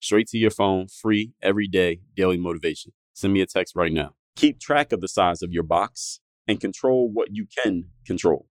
Straight to your phone, free every day, daily motivation. Send me a text right now. Keep track of the size of your box and control what you can control.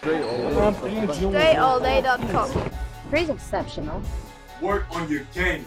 DreAllDay.com. Pretty exceptional. Work on your game.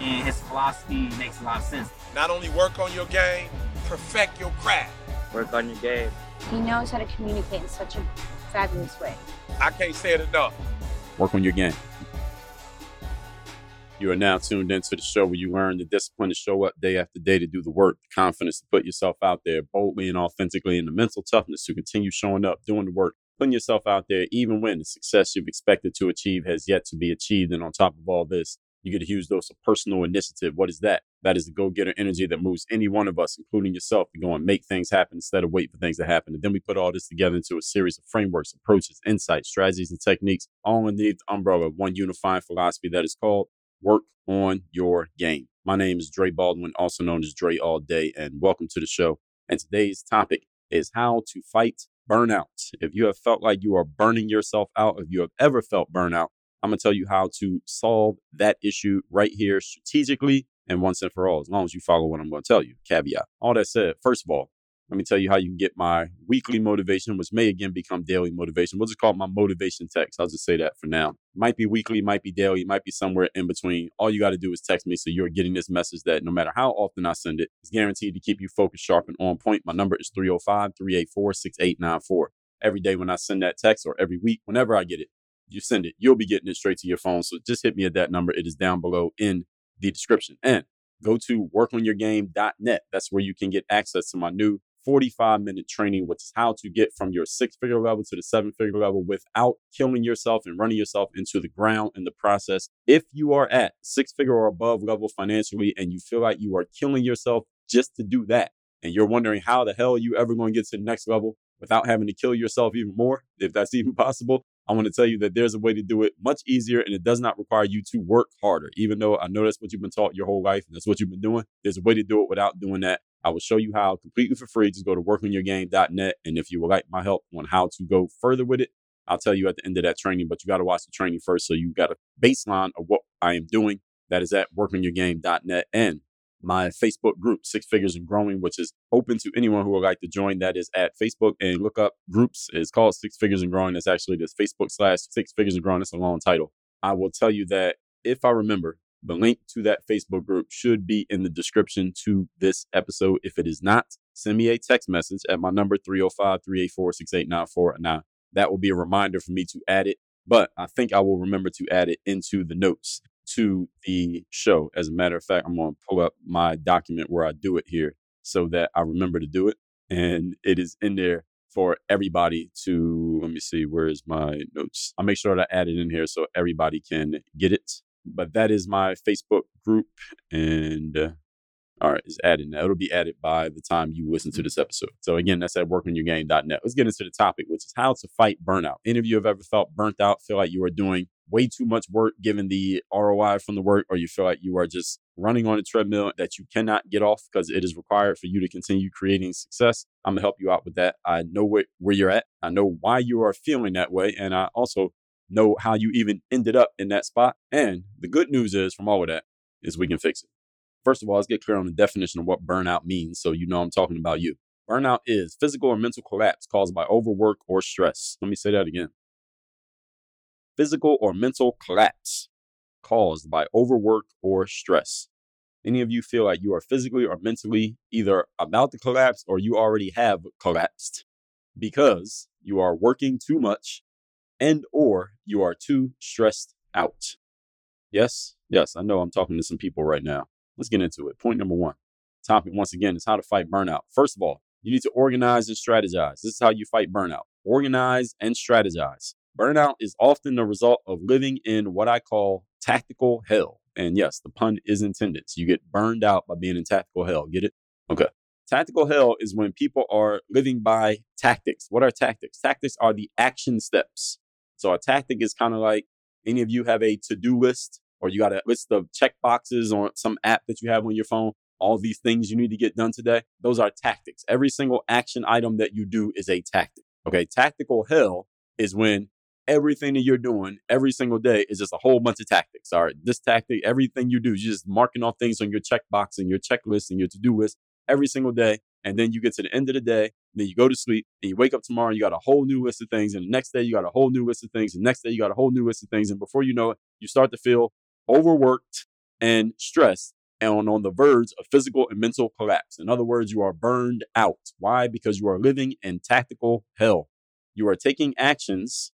And his philosophy makes a lot of sense. Not only work on your game, perfect your craft. Work on your game. He knows how to communicate in such a fabulous way. I can't say it enough. Work on your game. You are now tuned into the show where you learn the discipline to show up day after day to do the work, the confidence to put yourself out there boldly and authentically, and the mental toughness to continue showing up, doing the work, putting yourself out there, even when the success you've expected to achieve has yet to be achieved. And on top of all this, you get a huge dose of personal initiative. What is that? That is the go getter energy that moves any one of us, including yourself, to go and make things happen instead of wait for things to happen. And then we put all this together into a series of frameworks, approaches, insights, strategies, and techniques, all underneath the umbrella of one unifying philosophy that is called work on your game. My name is Dre Baldwin, also known as Dre All Day, and welcome to the show. And today's topic is how to fight burnout. If you have felt like you are burning yourself out, if you have ever felt burnout, I'm going to tell you how to solve that issue right here strategically and once and for all, as long as you follow what I'm going to tell you. Caveat. All that said, first of all, let me tell you how you can get my weekly motivation, which may again become daily motivation. We'll just call it my motivation text. I'll just say that for now. Might be weekly, might be daily, might be somewhere in between. All you got to do is text me so you're getting this message that no matter how often I send it, it's guaranteed to keep you focused, sharp, and on point. My number is 305 384 6894. Every day when I send that text or every week, whenever I get it, you send it, you'll be getting it straight to your phone. So just hit me at that number. It is down below in the description. And go to workonyourgame.net. That's where you can get access to my new 45 minute training, which is how to get from your six figure level to the seven figure level without killing yourself and running yourself into the ground in the process. If you are at six figure or above level financially and you feel like you are killing yourself just to do that, and you're wondering how the hell are you ever going to get to the next level without having to kill yourself even more, if that's even possible, I want to tell you that there's a way to do it much easier and it does not require you to work harder. Even though I know that's what you've been taught your whole life and that's what you've been doing, there's a way to do it without doing that. I will show you how completely for free. Just go to workonyourgame.net. And if you would like my help on how to go further with it, I'll tell you at the end of that training, but you got to watch the training first. So you got a baseline of what I am doing. That is at workonyourgame.net. And my Facebook group, Six Figures and Growing, which is open to anyone who would like to join. That is at Facebook and look up groups. It's called Six Figures and Growing. That's actually this Facebook slash Six Figures and Growing. It's a long title. I will tell you that if I remember, the link to that Facebook group should be in the description to this episode. If it is not, send me a text message at my number 305 384 6894. Now, that will be a reminder for me to add it, but I think I will remember to add it into the notes to the show. As a matter of fact, I'm going to pull up my document where I do it here so that I remember to do it. And it is in there for everybody to, let me see, where is my notes? I'll make sure that I add it in here so everybody can get it. But that is my Facebook group. And uh, all right, it's added now. It'll be added by the time you listen to this episode. So again, that's at workonyourgame.net. Let's get into the topic, which is how to fight burnout. Any of you have ever felt burnt out, feel like you are doing way too much work given the ROI from the work, or you feel like you are just running on a treadmill that you cannot get off because it is required for you to continue creating success. I'm gonna help you out with that. I know where, where you're at. I know why you are feeling that way. And I also know how you even ended up in that spot. And the good news is from all of that is we can fix it. First of all, let's get clear on the definition of what burnout means so you know I'm talking about you. Burnout is physical or mental collapse caused by overwork or stress. Let me say that again physical or mental collapse caused by overwork or stress. Any of you feel like you are physically or mentally either about to collapse or you already have collapsed because you are working too much and or you are too stressed out. Yes, yes, I know I'm talking to some people right now. Let's get into it. Point number one. Topic once again is how to fight burnout. First of all, you need to organize and strategize. This is how you fight burnout. Organize and strategize. Burnout is often the result of living in what I call tactical hell. And yes, the pun is intended. So you get burned out by being in tactical hell. Get it? Okay. Tactical hell is when people are living by tactics. What are tactics? Tactics are the action steps. So a tactic is kind of like any of you have a to do list or you got a list of check boxes on some app that you have on your phone. All these things you need to get done today. Those are tactics. Every single action item that you do is a tactic. Okay. Tactical hell is when everything that you're doing every single day is just a whole bunch of tactics. All right. This tactic, everything you do, you're just marking off things on your checkbox and your checklist and your to do list every single day. And then you get to the end of the day, then you go to sleep and you wake up tomorrow and you got a whole new list of things. And the next day you got a whole new list of things. And the next day you got a whole new list of things. And before you know it, you start to feel overworked and stressed and on the verge of physical and mental collapse. In other words, you are burned out. Why? Because you are living in tactical hell. You are taking actions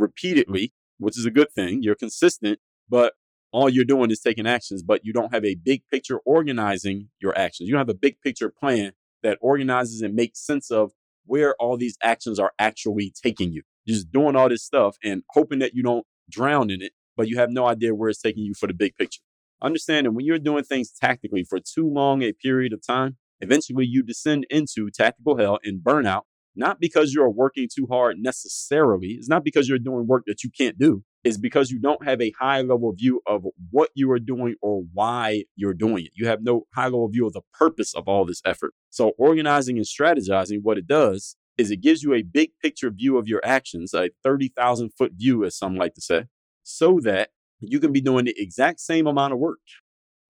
repeatedly, which is a good thing. You're consistent, but all you're doing is taking actions, but you don't have a big picture organizing your actions. You don't have a big picture plan that organizes and makes sense of where all these actions are actually taking you. You're just doing all this stuff and hoping that you don't drown in it, but you have no idea where it's taking you for the big picture. Understand that when you're doing things tactically for too long a period of time, eventually you descend into tactical hell and burnout, not because you're working too hard necessarily. It's not because you're doing work that you can't do It's because you don't have a high level view of what you are doing or why you're doing it. You have no high level view of the purpose of all this effort. So, organizing and strategizing, what it does is it gives you a big picture view of your actions, a 30,000 foot view, as some like to say, so that you can be doing the exact same amount of work.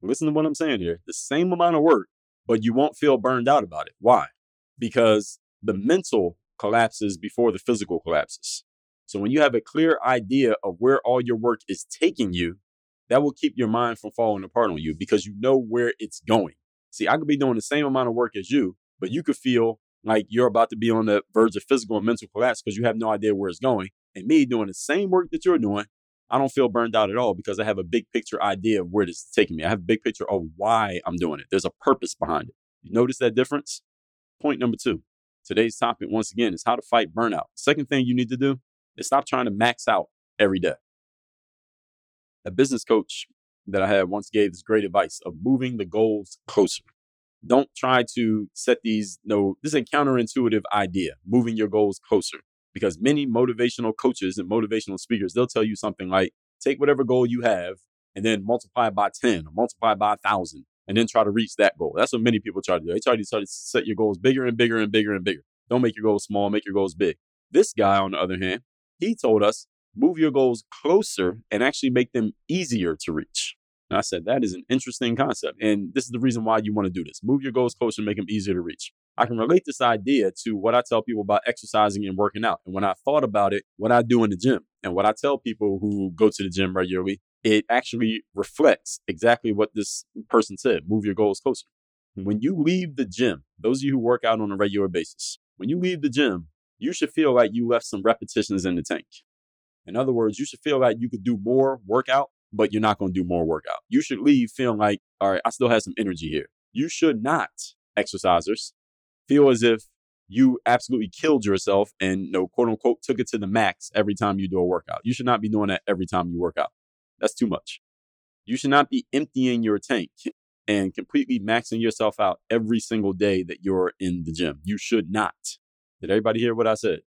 Listen to what I'm saying here the same amount of work, but you won't feel burned out about it. Why? Because the mental collapses before the physical collapses. So when you have a clear idea of where all your work is taking you, that will keep your mind from falling apart on you because you know where it's going. See, I could be doing the same amount of work as you, but you could feel like you're about to be on the verge of physical and mental collapse because you have no idea where it's going. And me doing the same work that you're doing, I don't feel burned out at all because I have a big picture idea of where this is taking me. I have a big picture of why I'm doing it. There's a purpose behind it. You notice that difference? Point number two. Today's topic, once again, is how to fight burnout. Second thing you need to do is stop trying to max out every day. A business coach that I had once gave this great advice of moving the goals closer. Don't try to set these, no, this is a counterintuitive idea, moving your goals closer. Because many motivational coaches and motivational speakers, they'll tell you something like, take whatever goal you have and then multiply by 10 or multiply by 1,000 and then try to reach that goal. That's what many people try to do. They try to, try to set your goals bigger and bigger and bigger and bigger. Don't make your goals small, make your goals big. This guy, on the other hand, he told us move your goals closer and actually make them easier to reach. And I said, that is an interesting concept. And this is the reason why you want to do this. Move your goals closer and make them easier to reach. I can relate this idea to what I tell people about exercising and working out. And when I thought about it, what I do in the gym and what I tell people who go to the gym regularly, it actually reflects exactly what this person said move your goals closer. When you leave the gym, those of you who work out on a regular basis, when you leave the gym, you should feel like you left some repetitions in the tank. In other words, you should feel like you could do more workout, but you're not going to do more workout. You should leave feeling like, all right, I still have some energy here. You should not, exercisers, feel as if you absolutely killed yourself and, you know, quote unquote, took it to the max every time you do a workout. You should not be doing that every time you work out. That's too much. You should not be emptying your tank and completely maxing yourself out every single day that you're in the gym. You should not. Did everybody hear what I said?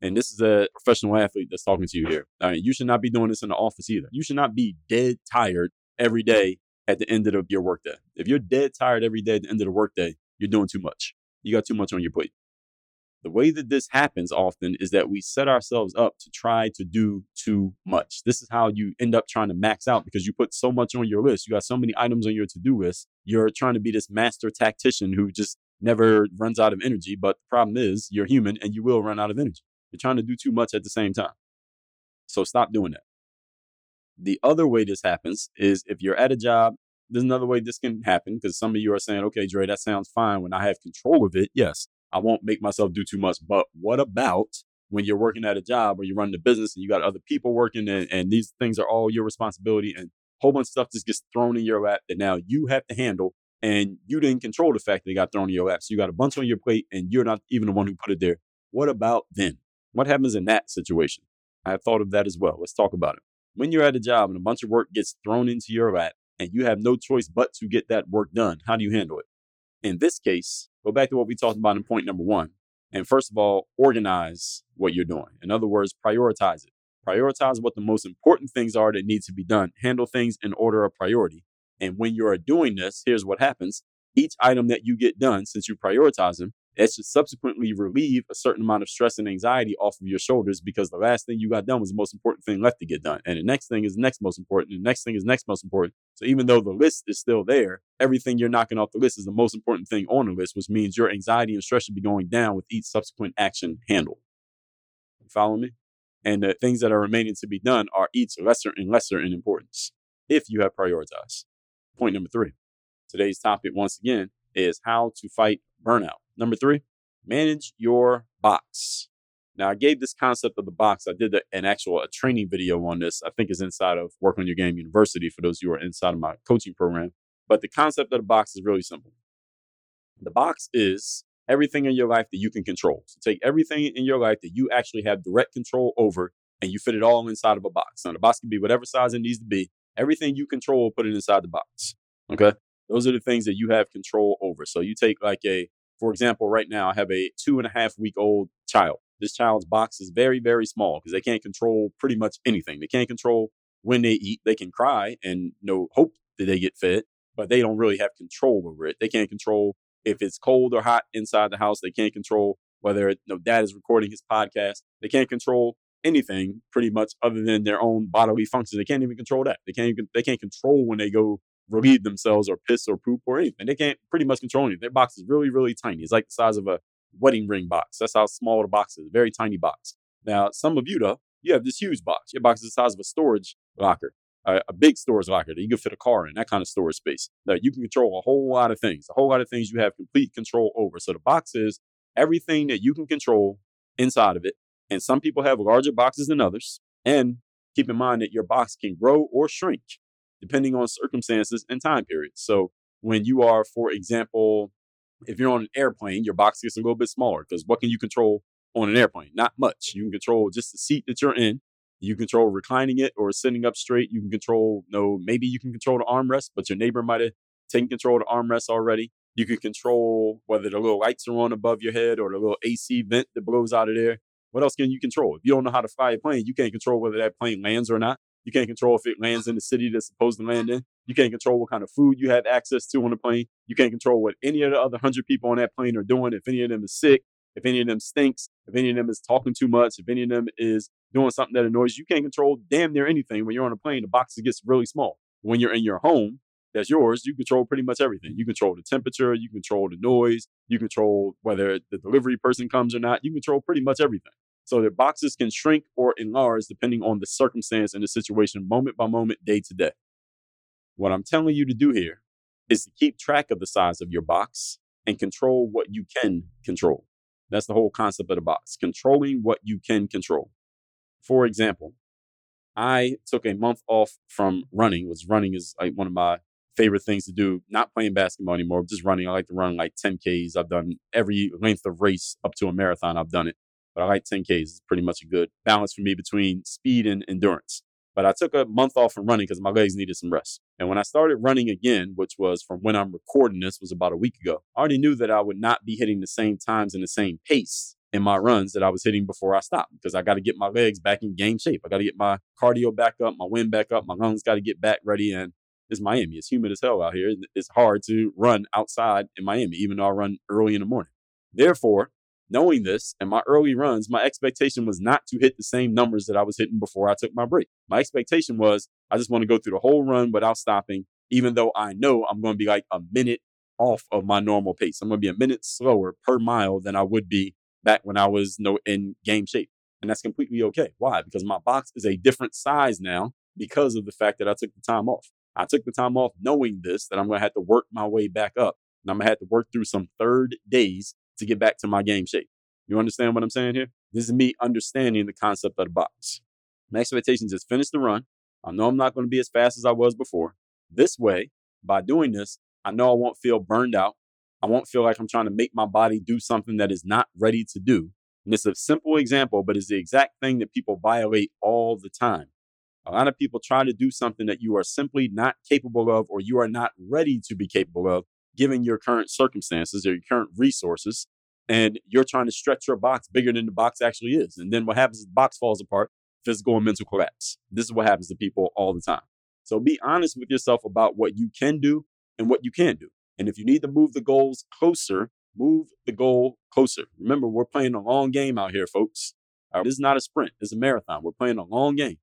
And this is a professional athlete that's talking to you here. You should not be doing this in the office either. You should not be dead tired every day at the end of your workday. If you're dead tired every day at the end of the workday, you're doing too much. You got too much on your plate. The way that this happens often is that we set ourselves up to try to do too much. This is how you end up trying to max out because you put so much on your list. You got so many items on your to do list. You're trying to be this master tactician who just never runs out of energy. But the problem is you're human and you will run out of energy. You're trying to do too much at the same time. So stop doing that. The other way this happens is if you're at a job, there's another way this can happen because some of you are saying, okay, Dre, that sounds fine. When I have control of it, yes, I won't make myself do too much. But what about when you're working at a job or you run the business and you got other people working and, and these things are all your responsibility and a whole bunch of stuff just gets thrown in your lap that now you have to handle and you didn't control the fact that it got thrown in your lap. So you got a bunch on your plate and you're not even the one who put it there. What about then? What happens in that situation? I have thought of that as well. Let's talk about it. When you're at a job and a bunch of work gets thrown into your lap and you have no choice but to get that work done, how do you handle it? In this case, go back to what we talked about in point number one. And first of all, organize what you're doing. In other words, prioritize it. Prioritize what the most important things are that need to be done. Handle things in order of priority. And when you are doing this, here's what happens. Each item that you get done, since you prioritize them, it should subsequently relieve a certain amount of stress and anxiety off of your shoulders because the last thing you got done was the most important thing left to get done. And the next thing is the next most important. And the next thing is next most important. So even though the list is still there, everything you're knocking off the list is the most important thing on the list, which means your anxiety and stress should be going down with each subsequent action handled. You follow me? And the things that are remaining to be done are each lesser and lesser in importance if you have prioritized. Point number three. Today's topic, once again, is how to fight burnout. Number three, manage your box. Now, I gave this concept of the box. I did an actual a training video on this. I think is inside of Work on Your Game University for those who are inside of my coaching program. But the concept of the box is really simple. The box is everything in your life that you can control. So take everything in your life that you actually have direct control over and you fit it all inside of a box. Now, the box can be whatever size it needs to be. Everything you control, put it inside the box. Okay. Those are the things that you have control over. So you take like a, for example, right now I have a two and a half week old child. This child's box is very, very small because they can't control pretty much anything. They can't control when they eat. They can cry and no hope that they get fed, but they don't really have control over it. They can't control if it's cold or hot inside the house. They can't control whether you know, dad is recording his podcast. They can't control anything pretty much other than their own bodily functions. They can't even control that. They can't even, they can't control when they go relieve themselves or piss or poop or anything. They can't pretty much control anything. Their box is really, really tiny. It's like the size of a wedding ring box. That's how small the box is. Very tiny box. Now, some of you though, you have this huge box. Your box is the size of a storage locker, a, a big storage locker that you can fit a car in, that kind of storage space. Now, you can control a whole lot of things, a whole lot of things you have complete control over. So the box is everything that you can control inside of it. And some people have larger boxes than others. And keep in mind that your box can grow or shrink depending on circumstances and time periods. So when you are, for example, if you're on an airplane, your box gets a little bit smaller because what can you control on an airplane? Not much. You can control just the seat that you're in. You control reclining it or sitting up straight. You can control, no, maybe you can control the armrest, but your neighbor might have taken control of the armrest already. You can control whether the little lights are on above your head or the little AC vent that blows out of there. What else can you control? If you don't know how to fly a plane, you can't control whether that plane lands or not. You can't control if it lands in the city that's supposed to land in. You can't control what kind of food you have access to on the plane. You can't control what any of the other hundred people on that plane are doing. If any of them is sick, if any of them stinks, if any of them is talking too much, if any of them is doing something that annoys you, you can't control damn near anything. When you're on a plane, the box gets really small. When you're in your home, that's yours, you control pretty much everything. You control the temperature, you control the noise, you control whether the delivery person comes or not, you control pretty much everything. So the boxes can shrink or enlarge depending on the circumstance and the situation, moment by moment, day to day. What I'm telling you to do here is to keep track of the size of your box and control what you can control. That's the whole concept of the box, controlling what you can control. For example, I took a month off from running, which running is like one of my favorite things to do, not playing basketball anymore, just running. I like to run like 10Ks. I've done every length of race up to a marathon. I've done it but I like 10Ks. It's pretty much a good balance for me between speed and endurance. But I took a month off from running because my legs needed some rest. And when I started running again, which was from when I'm recording this, was about a week ago, I already knew that I would not be hitting the same times and the same pace in my runs that I was hitting before I stopped because I got to get my legs back in game shape. I got to get my cardio back up, my wind back up, my lungs got to get back ready. And it's Miami. It's humid as hell out here. It's hard to run outside in Miami, even though I run early in the morning. Therefore, knowing this and my early runs, my expectation was not to hit the same numbers that I was hitting before I took my break. My expectation was I just want to go through the whole run without stopping, even though I know I'm going to be like a minute off of my normal pace. I'm going to be a minute slower per mile than I would be back when I was no in game shape. And that's completely okay. Why? Because my box is a different size now because of the fact that I took the time off. I took the time off knowing this, that I'm going to have to work my way back up. And I'm going to have to work through some third days to get back to my game shape. You understand what I'm saying here? This is me understanding the concept of the box. My expectations is finish the run. I know I'm not going to be as fast as I was before. This way, by doing this, I know I won't feel burned out. I won't feel like I'm trying to make my body do something that is not ready to do. And it's a simple example, but it's the exact thing that people violate all the time. A lot of people try to do something that you are simply not capable of or you are not ready to be capable of, given your current circumstances or your current resources. And you're trying to stretch your box bigger than the box actually is. And then what happens is the box falls apart, physical and mental collapse. This is what happens to people all the time. So be honest with yourself about what you can do and what you can't do. And if you need to move the goals closer, move the goal closer. Remember, we're playing a long game out here, folks. Right, this is not a sprint, it's a marathon. We're playing a long game.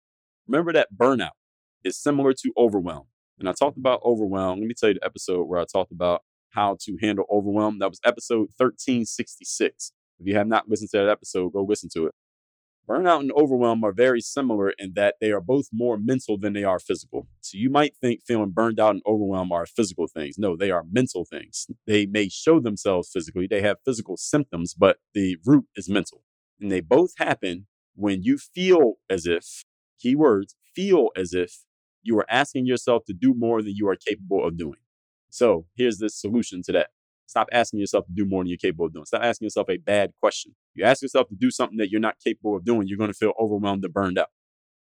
Remember that burnout is similar to overwhelm. And I talked about overwhelm. Let me tell you the episode where I talked about how to handle overwhelm. That was episode 1366. If you have not listened to that episode, go listen to it. Burnout and overwhelm are very similar in that they are both more mental than they are physical. So you might think feeling burned out and overwhelmed are physical things. No, they are mental things. They may show themselves physically, they have physical symptoms, but the root is mental. And they both happen when you feel as if, keywords, feel as if you are asking yourself to do more than you are capable of doing. So here's the solution to that. Stop asking yourself to do more than you're capable of doing. Stop asking yourself a bad question. You ask yourself to do something that you're not capable of doing, you're going to feel overwhelmed and burned out.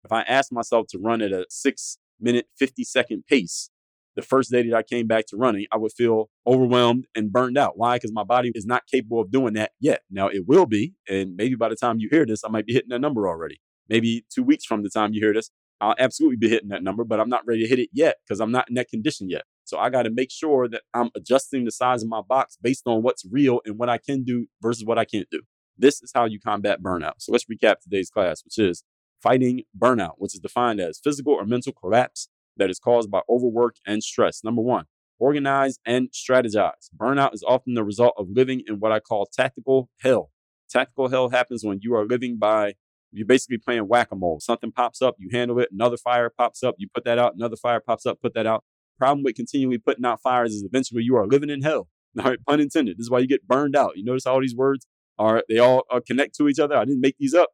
If I ask myself to run at a six minute, 50 second pace, the first day that I came back to running, I would feel overwhelmed and burned out. Why? Because my body is not capable of doing that yet. Now it will be. And maybe by the time you hear this, I might be hitting that number already. Maybe two weeks from the time you hear this, I'll absolutely be hitting that number, but I'm not ready to hit it yet because I'm not in that condition yet. So I got to make sure that I'm adjusting the size of my box based on what's real and what I can do versus what I can't do. This is how you combat burnout. So let's recap today's class, which is fighting burnout, which is defined as physical or mental collapse that is caused by overwork and stress. Number one, organize and strategize. Burnout is often the result of living in what I call tactical hell. Tactical hell happens when you are living by you're basically playing whack-a-mole. Something pops up, you handle it, another fire pops up, you put that out, another fire pops up, put that out. Problem with continually putting out fires is eventually you are living in hell. All right, pun intended. This is why you get burned out. You notice all these words are they all uh, connect to each other. I didn't make these up.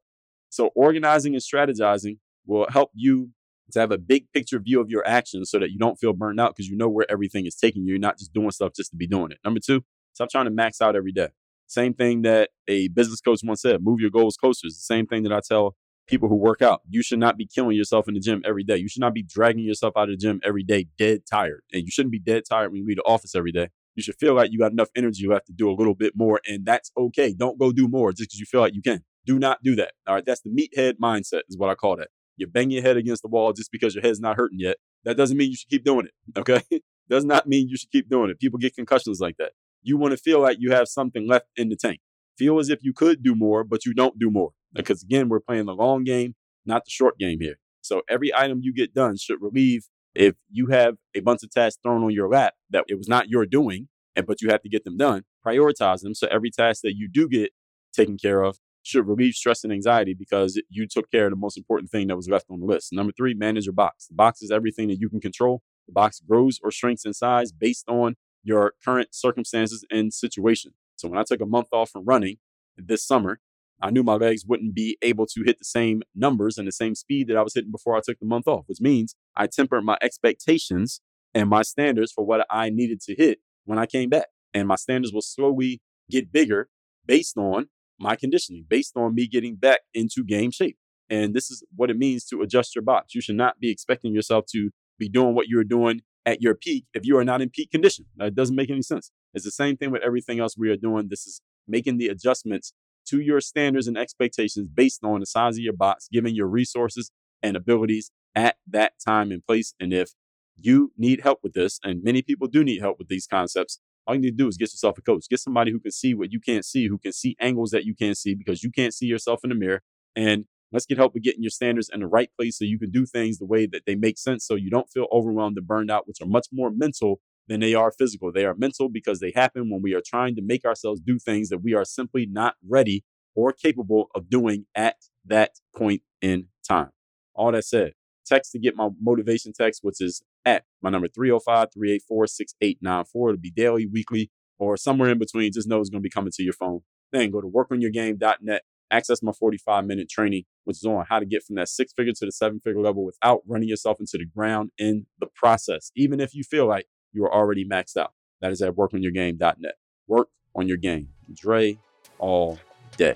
So organizing and strategizing will help you to have a big picture view of your actions so that you don't feel burned out because you know where everything is taking you. You're not just doing stuff just to be doing it. Number two, stop trying to max out every day. Same thing that a business coach once said, move your goals closer. It's the same thing that I tell people who work out. You should not be killing yourself in the gym every day. You should not be dragging yourself out of the gym every day dead tired. And you shouldn't be dead tired when you leave the office every day. You should feel like you got enough energy left to do a little bit more. And that's okay. Don't go do more just because you feel like you can. Do not do that. All right. That's the meathead mindset, is what I call that. You bang your head against the wall just because your head's not hurting yet. That doesn't mean you should keep doing it. Okay. Does not mean you should keep doing it. People get concussions like that. You want to feel like you have something left in the tank. Feel as if you could do more, but you don't do more. Because again, we're playing the long game, not the short game here. So every item you get done should relieve if you have a bunch of tasks thrown on your lap that it was not your doing, and but you have to get them done, prioritize them. So every task that you do get taken care of should relieve stress and anxiety because you took care of the most important thing that was left on the list. Number three, manage your box. The box is everything that you can control. The box grows or shrinks in size based on your current circumstances and situation. So when I took a month off from running this summer, I knew my legs wouldn't be able to hit the same numbers and the same speed that I was hitting before I took the month off, which means I tempered my expectations and my standards for what I needed to hit when I came back. And my standards will slowly get bigger based on my conditioning, based on me getting back into game shape. And this is what it means to adjust your box. You should not be expecting yourself to be doing what you were doing at your peak if you are not in peak condition. it doesn't make any sense. It's the same thing with everything else we are doing. This is making the adjustments to your standards and expectations based on the size of your box, given your resources and abilities at that time and place. And if you need help with this, and many people do need help with these concepts, all you need to do is get yourself a coach. Get somebody who can see what you can't see, who can see angles that you can't see because you can't see yourself in the mirror. And let's get help with getting your standards in the right place so you can do things the way that they make sense so you don't feel overwhelmed and burned out, which are much more mental than they are physical. They are mental because they happen when we are trying to make ourselves do things that we are simply not ready or capable of doing at that point in time. All that said, Text to get my motivation text, which is at my number 305 384 6894. It'll be daily, weekly, or somewhere in between. Just know it's going to be coming to your phone. Then go to workonyourgame.net, access my 45 minute training, which is on how to get from that six figure to the seven figure level without running yourself into the ground in the process, even if you feel like you are already maxed out. That is at workonyourgame.net. Work on your game. Dre all day.